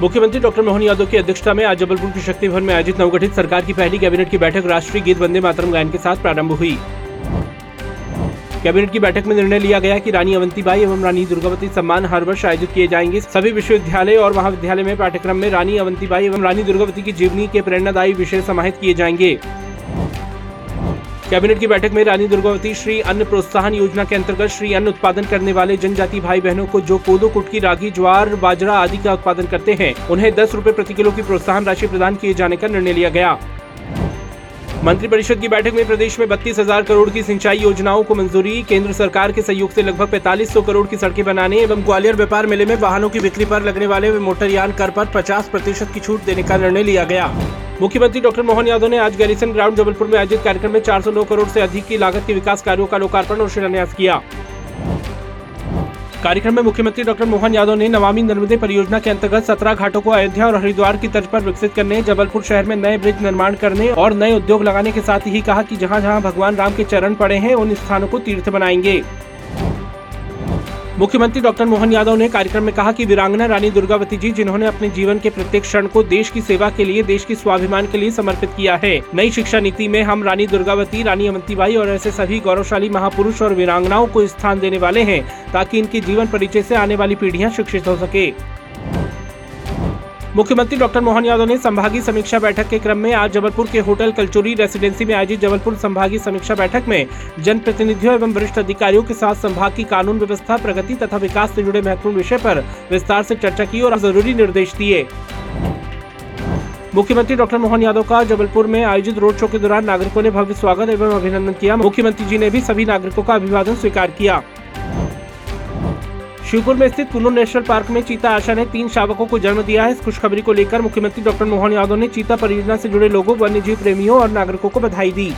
मुख्यमंत्री डॉक्टर मोहन यादव की अध्यक्षता में आज जबलपुर के शक्ति भवन में आयोजित नवगठित सरकार की पहली कैबिनेट की बैठक राष्ट्रीय गीत वंदे मातरम गायन के साथ प्रारंभ हुई। कैबिनेट की बैठक में निर्णय लिया गया कि रानी अवंतीबाई एवं रानी दुर्गावती सम्मान हर वर्ष आयोजित किए जाएँगे। सभी विश्वविद्यालय और महाविद्यालय में पाठ्यक्रम में रानी अवंतीबाई एवं रानी दुर्गावती की जीवनी के प्रेरणादायी विषय समाहित किए जाएँगे। कैबिनेट की बैठक में रानी दुर्गावती श्री अन्न प्रोत्साहन योजना के अंतर्गत श्री अन्न उत्पादन करने वाले जनजाति भाई बहनों को जो कोदो, कुटकी, रागी, ज्वार, बाजरा आदि का उत्पादन करते हैं, उन्हें दस रूपए प्रति किलो की प्रोत्साहन राशि प्रदान किए जाने का निर्णय लिया गया। मंत्रिपरिषद की बैठक में प्रदेश में बत्तीस हज़ार करोड़ की सिंचाई योजनाओं को मंजूरी, केंद्र सरकार के सहयोग से लगभग पैंतालीस सौ करोड़ की सड़कें बनाने एवं ग्वालियर व्यापार मेले में वाहनों की बिक्री पर लगने वाले मोटरयान कर पर 50 प्रतिशत की छूट देने का निर्णय लिया गया। मुख्यमंत्री डॉक्टर मोहन यादव ने आज गैरिसन ग्राउंड जबलपुर में आयोजित कार्यक्रम में 409 करोड़ ऐसी अधिक की लागत के विकास कार्यो का लोकार्पण और शिलान्यास किया। कार्यक्रम में मुख्यमंत्री डॉक्टर मोहन यादव ने नमामि नर्मदे परियोजना के अंतर्गत सत्रह घाटों को अयोध्या और हरिद्वार की तर्ज पर विकसित करने, जबलपुर शहर में नए ब्रिज निर्माण करने और नए उद्योग लगाने के साथ ही कहा कि जहाँ जहाँ भगवान राम के चरण पड़े हैं, उन स्थानों को तीर्थ बनाएँगे। मुख्यमंत्री डॉक्टर मोहन यादव ने कार्यक्रम में कहा कि वीरांगना रानी दुर्गावती जी, जिन्होंने अपने जीवन के प्रत्येक क्षण को देश की सेवा के लिए, देश की स्वाभिमान के लिए समर्पित किया है। नई शिक्षा नीति में हम रानी दुर्गावती, रानी अवंतीबाई और ऐसे सभी गौरवशाली महापुरुष और वीरांगनाओं को स्थान देने वाले हैं, ताकि इनके जीवन परिचय से आने वाली पीढ़ियाँ शिक्षित हो सके। मुख्यमंत्री डॉक्टर मोहन यादव ने संभागीय समीक्षा बैठक के क्रम में आज जबलपुर के होटल कलचुरी रेसिडेंसी में आयोजित जबलपुर संभागीय समीक्षा बैठक में जनप्रतिनिधियों एवं वरिष्ठ अधिकारियों के साथ संभाग की कानून व्यवस्था, प्रगति तथा विकास से जुड़े महत्वपूर्ण विषय पर विस्तार से चर्चा की और ज़रूरी निर्देश दिए। मुख्यमंत्री डॉक्टर मोहन यादव का जबलपुर में आयोजित रोड शो के दौरान नागरिकों ने भव्य स्वागत एवं अभिनंदन किया। मुख्यमंत्री जी ने भी सभी नागरिकों का अभिवादन स्वीकार किया। शिवपुर में स्थित कुल्लू नेशनल पार्क में चीता आशा ने तीन शावकों को जन्म दिया है। इस खुशखबरी को लेकर मुख्यमंत्री डॉक्टर मोहन यादव ने चीता परियोजना से जुड़े लोगों वन्य जीव प्रेमियों और नागरिकों को बधाई दी।